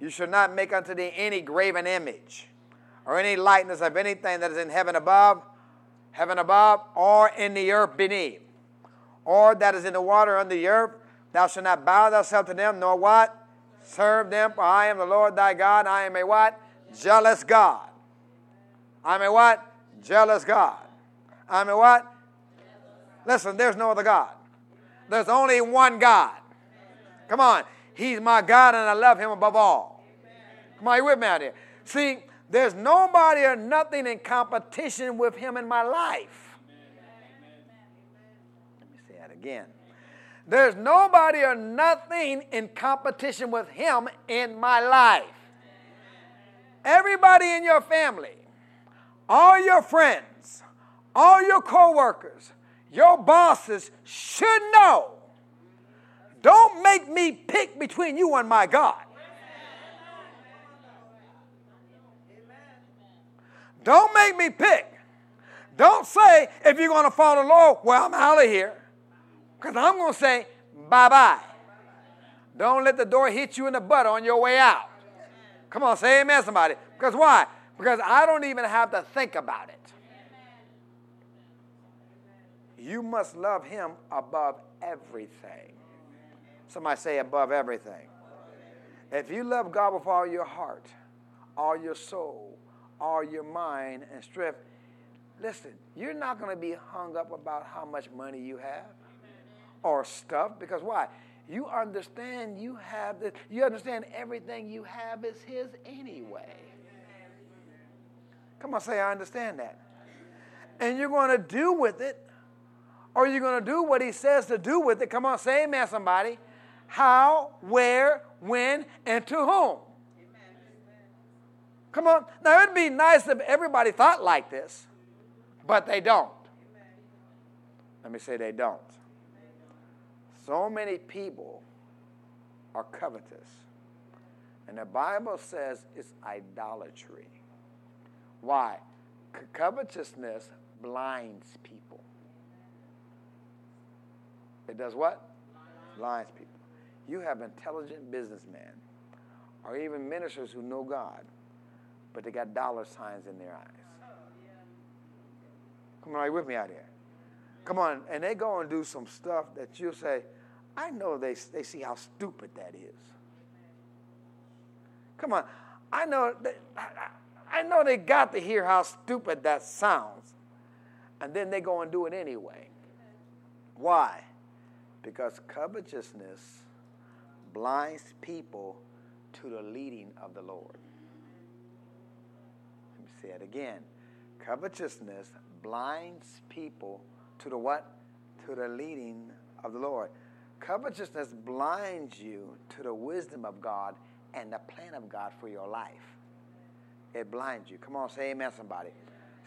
[SPEAKER 1] You shall not make unto thee any graven image, or any likeness of anything that is in heaven above, heaven above, or in the earth beneath, or that is in the water under the earth Thou shalt not bow thyself to them, nor what? Serve them, for I am the Lord thy God. I am a what? Jealous God. I'm a what? Jealous God. I'm a what? Listen, there's no other God. There's only one God. Come on. He's my God and I love him above all. Come on, you with me out here? See, there's nobody or nothing in competition with him in my life. Let me say that again. There's nobody or nothing in competition with Him in my life. Everybody in your family, all your friends, all your coworkers, your bosses should know. Don't make me pick between you and my God. Don't make me pick. Don't say, if you're going to follow the Lord, well, I'm out of here. Because I'm going to say bye bye. Don't let the door hit you in the butt on your way out. Come on, say amen, somebody. Because why? Because I don't even have to think about it. You must love him above everything. Somebody say above everything. If you love God with all your heart, all your soul, all your mind and strength, Listen, you're not going to be hung up about how much money you have or stuff because why? You understand you have this, you understand everything you have is his anyway. Come on, say I understand that. And you're going to do with it, or you're going to do what he says to do with it. Come on, say amen, somebody. How, where, when, and to whom. Come on. Now, it'd be nice if everybody thought like this, but they don't. Let me say they don't. So many people are covetous. And the Bible says it's idolatry. Why? Covetousness blinds people. It does what? Blinds people. You have intelligent businessmen or even ministers who know God, but they got dollar signs in their eyes. Come on, are you with me out here? Come on, and they go and do some stuff that you'll say, I know they, they see how stupid that is. Come on, I know that, I know they got to hear how stupid that sounds. And then they go and do it anyway. Why? Because covetousness blinds people to the leading of the Lord. Let me say it again. Covetousness blinds people to the what? To the leading of the Lord. Covetousness blinds you to the wisdom of God and the plan of God for your life. It blinds you. Come on, say amen, somebody.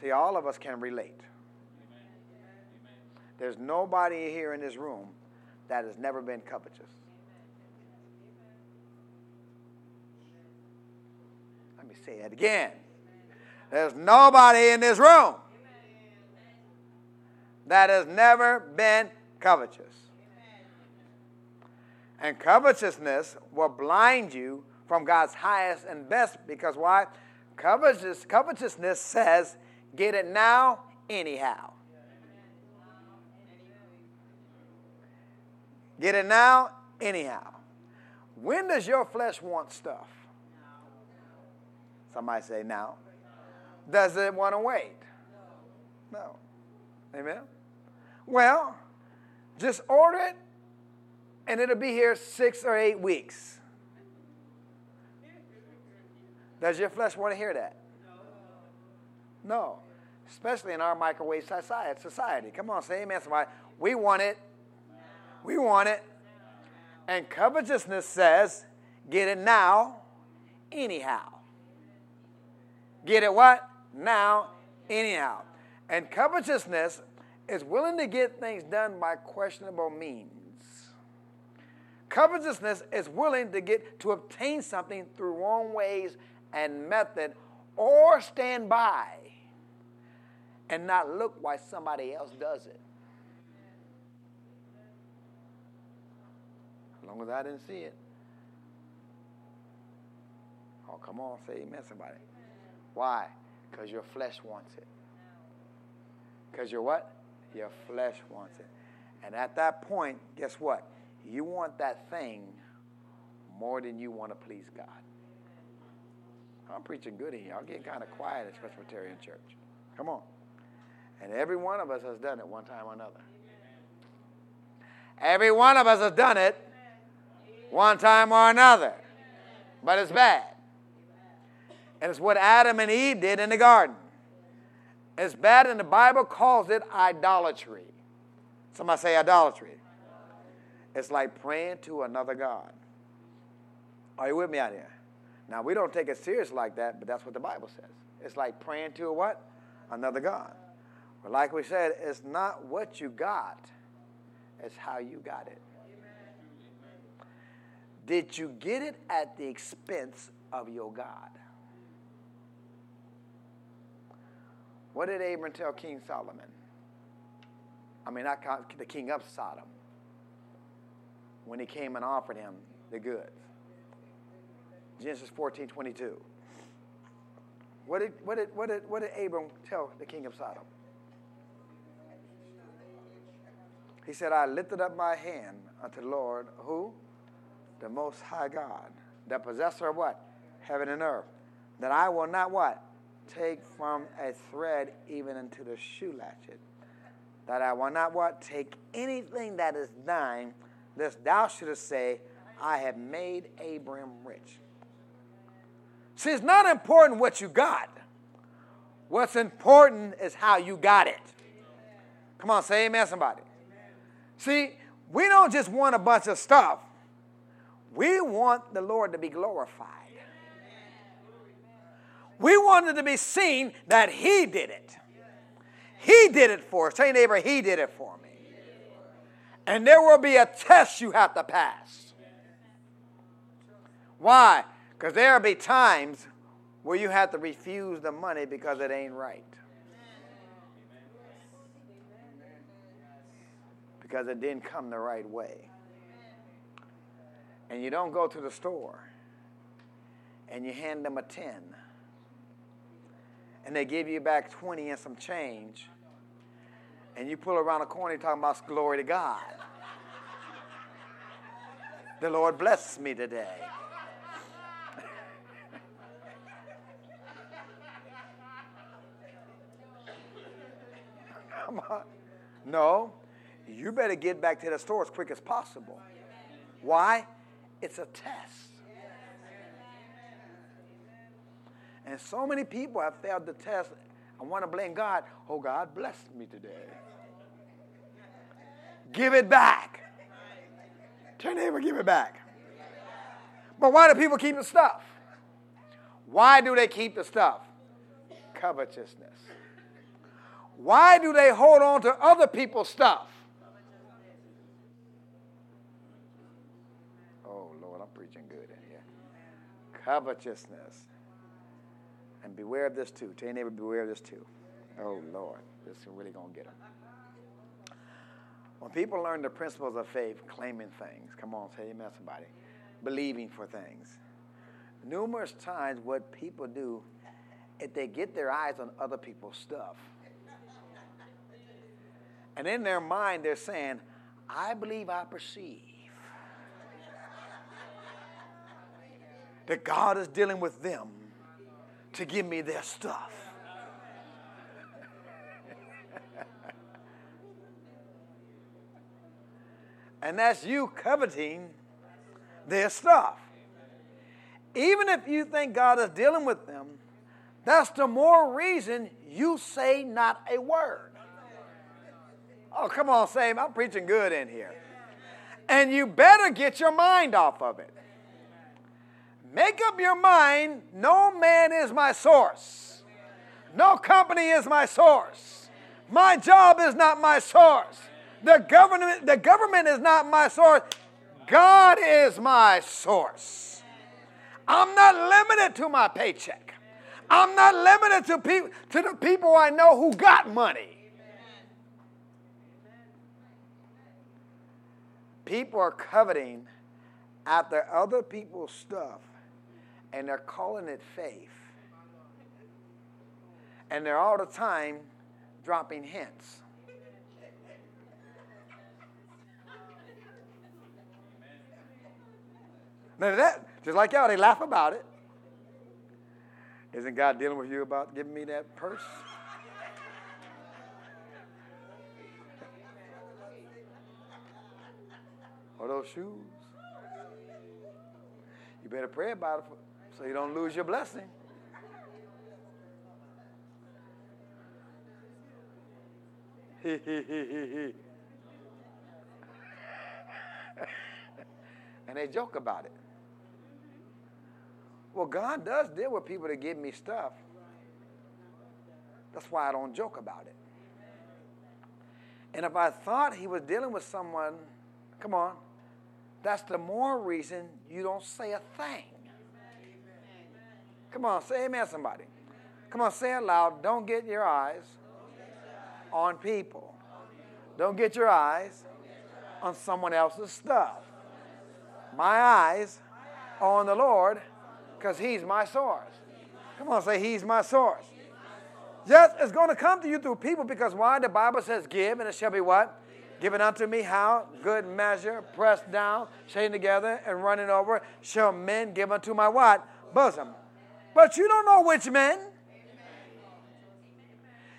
[SPEAKER 1] See, all of us can relate. There's nobody here in this room that has never been covetous. Let me say that again. There's nobody in this room that has never been covetous. And covetousness will blind you from God's highest and best because why? Covetous, covetousness says, get it now, anyhow. Get it now, anyhow. When does your flesh want stuff? Somebody say now. Does it want to wait? No. Amen? Well, just order it and it'll be here six or eight weeks. Does your flesh want to hear that? No. Especially in our microwave society. Come on, say amen. Somebody. We want it. We want it. And covetousness says, get it now, anyhow. Get it what? Now, anyhow. And covetousness is willing to get things done by questionable means. Covetousness is willing to get to obtain something through wrong ways and method or stand by and not look why somebody else does it. As long as I didn't see it. Oh, come on, say amen, somebody. Why? Because your flesh wants it. Because your what? Your flesh wants it. And at that point, guess what? You want that thing more than you want to please God. I'm preaching good here. I'll get kind of quiet at Presbyterian Church. Come on. And every one of us has done it one time or another. Every one of us has done it one time or another. But it's bad. And it's what Adam and Eve did in the garden. It's bad, and the Bible calls it idolatry. Somebody say idolatry. It's like praying to another God. Are you with me out here? Now, we don't take it serious like that, but that's what the Bible says. It's like praying to a what? Another God. But like we said, it's not what you got, it's how you got it. Did you get it at the expense of your God? What did Abram tell King Solomon? I mean, not the king of Sodom, when he came and offered him the goods. Genesis 14 22. What did, what, did, what, did, what did Abram tell the king of Sodom? He said, I lifted up my hand unto the Lord, who? The Most High God, the possessor of what? Heaven and earth. That I will not what? take from a thread even into the shoe latchet. That I will not what? Take anything that is thine, lest thou shouldest say, I have made Abram rich. See, it's not important what you got. What's important is how you got it. Come on, say amen, somebody. See, we don't just want a bunch of stuff. We want the Lord to be glorified. We wanted to be seen that He did it. He did it for us. Say, neighbor, He did it for me. And there will be a test you have to pass. Why? Because there will be times where you have to refuse the money because it ain't right. Because it didn't come the right way. And you don't go to the store and you hand them a 10 and they give you back 20 and some change, and you pull around the corner talking about glory to God. the Lord bless me today. Come on. No, you better get back to the store as quick as possible. Why? It's a test. And so many people have failed the test I want to blame God. Oh, God blessed me today. Give it back. Tell neighbor, give it back. But why do people keep the stuff? Why do they keep the stuff? Covetousness. Why do they hold on to other people's stuff? Oh, Lord, I'm preaching good in here. Covetousness. And beware of this too. Tell your neighbor, beware of this too. Oh, Lord, this is really going to get them. When people learn the principles of faith, claiming things, come on, say amen, somebody, believing for things. Numerous times, what people do, if they get their eyes on other people's stuff, and in their mind, they're saying, I believe I perceive that God is dealing with them to give me their stuff. and that's you coveting their stuff. Even if you think God is dealing with them, that's the more reason you say not a word. Oh, come on, Sam. I'm preaching good in here. And you better get your mind off of it. Make up your mind no man is my source, no company is my source, my job is not my source, the government, the government is not my source. God is my source. I'm not limited to my paycheck. I'm not limited to, pe- to the people I know who got money. People are coveting after other people's stuff and they're calling it faith. And they're all the time dropping hints. Now that, just like y'all, they laugh about it. Isn't God dealing with you about giving me that purse? Or those shoes? You better pray about it so you don't lose your blessing. and they joke about it. Well, God does deal with people that give me stuff. That's why I don't joke about it. And if I thought he was dealing with someone, come on, that's the more reason you don't say a thing. Come on, say amen, somebody. Come on, say it loud. Don't get your eyes on people. Don't get your eyes on someone else's stuff. My eyes are on the Lord because He's my source. Come on, say He's my source. Yes, it's going to come to you through people because why? The Bible says, Give, and it shall be what? Given unto me how? Good measure, pressed down, shaken together, and running over, shall men give unto my what? Bosom. But you don't know which men.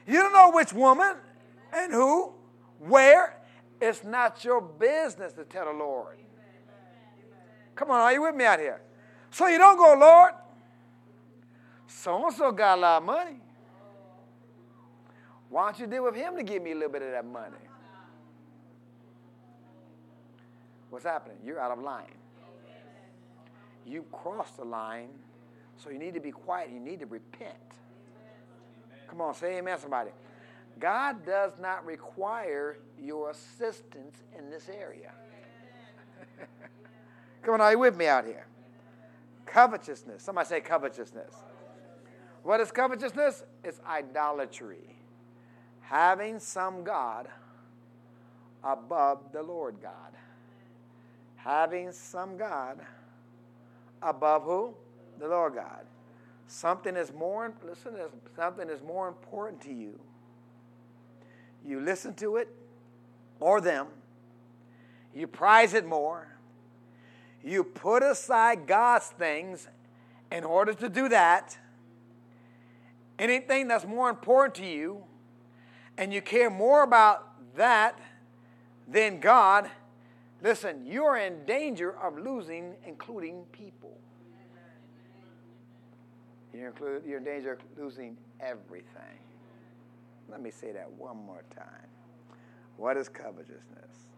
[SPEAKER 1] You don't know which woman and who, where. It's not your business to tell the Lord. Come on, are you with me out here? So you don't go, Lord. So and so got a lot of money. Why don't you deal with him to give me a little bit of that money? What's happening? You're out of line. You crossed the line, so you need to be quiet. You need to repent. Come on, say amen, somebody. God does not require your assistance in this area. Come on, are you with me out here? Covetousness. Somebody say covetousness. What is covetousness? It's idolatry. Having some God above the Lord God. Having some God above who? The Lord God. Something is more, listen, something is more important to you. You listen to it or them. You prize it more. You put aside God's things in order to do that. Anything that's more important to you, and you care more about that than God, listen, you're in danger of losing, including people. You're, include, you're in danger of losing everything. Let me say that one more time. What is covetousness?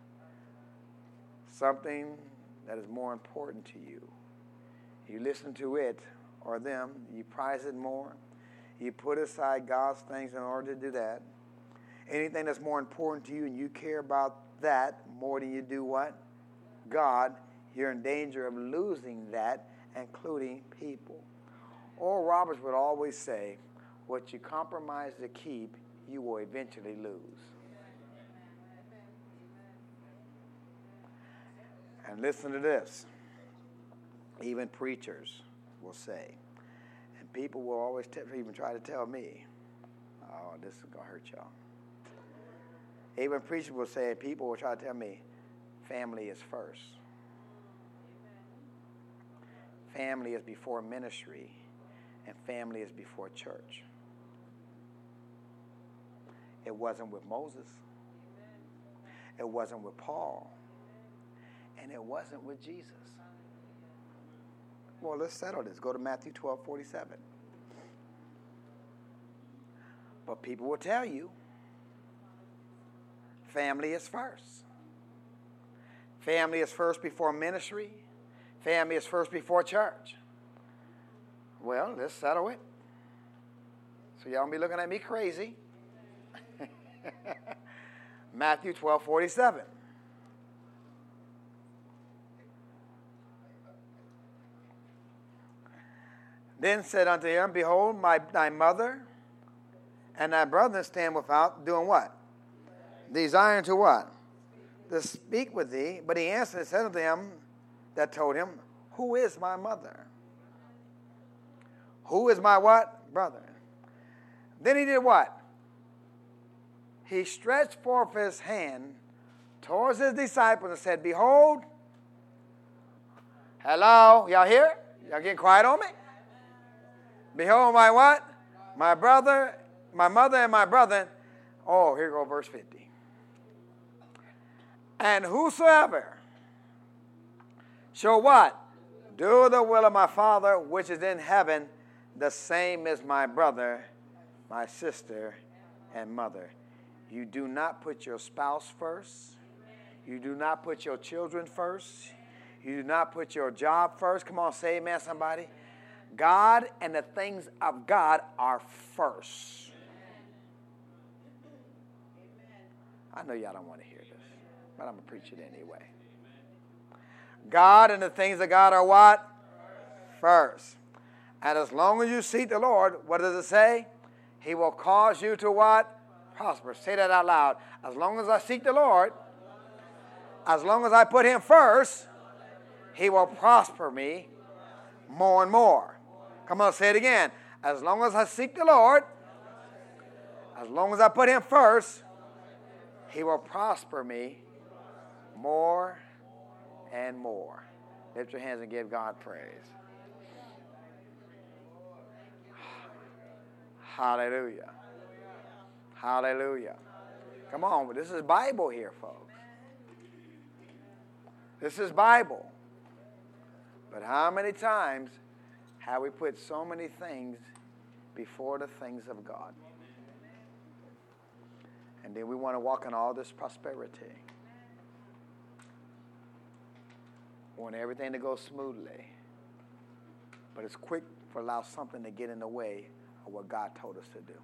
[SPEAKER 1] Something that is more important to you. You listen to it or them, you prize it more. You put aside God's things in order to do that. Anything that's more important to you and you care about that more than you do what? God, you're in danger of losing that, including people. Oral Roberts would always say, What you compromise to keep, you will eventually lose. And listen to this. Even preachers will say, and people will always t- even try to tell me, oh, this is going to hurt y'all. Even preachers will say, people will try to tell me, family is first. Family is before ministry, and family is before church. It wasn't with Moses. It wasn't with Paul. And it wasn't with Jesus. Well, let's settle this. Go to Matthew 12 47. But people will tell you family is first. Family is first before ministry. Family is first before church. Well, let's settle it. So y'all be looking at me crazy. Matthew 12 47. Then said unto him, Behold, my, thy mother and thy brother stand without, doing what? Desiring to what? To speak with thee. But he answered and said unto them that told him, Who is my mother? Who is my what? Brother. Then he did what? he stretched forth his hand towards his disciples and said, Behold, hello, y'all here? Y'all getting quiet on me? Behold, my what? My brother, my mother, and my brother. Oh, here go verse 50. And whosoever shall what? Do the will of my Father which is in heaven, the same is my brother, my sister, and mother. You do not put your spouse first. You do not put your children first. You do not put your job first. Come on, say amen, somebody. God and the things of God are first. I know y'all don't want to hear this, but I'm going to preach it anyway. God and the things of God are what? First. And as long as you seek the Lord, what does it say? He will cause you to what? prosper. Say that out loud. As long as I seek the Lord, as long as I put Him first, He will prosper me more and more. Come on, say it again. As long as I seek the Lord, as long as I put Him first, He will prosper me more and more. Lift your hands and give God praise. Hallelujah. Hallelujah. Come on, this is Bible here, folks. This is Bible. But how many times have we put so many things before the things of God? And then we want to walk in all this prosperity. Want everything to go smoothly. But it's quick for allow something to get in the way of what God told us to do.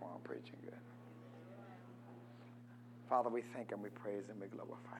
[SPEAKER 1] Well, I'm preaching good. Father, we thank and we praise and we glorify.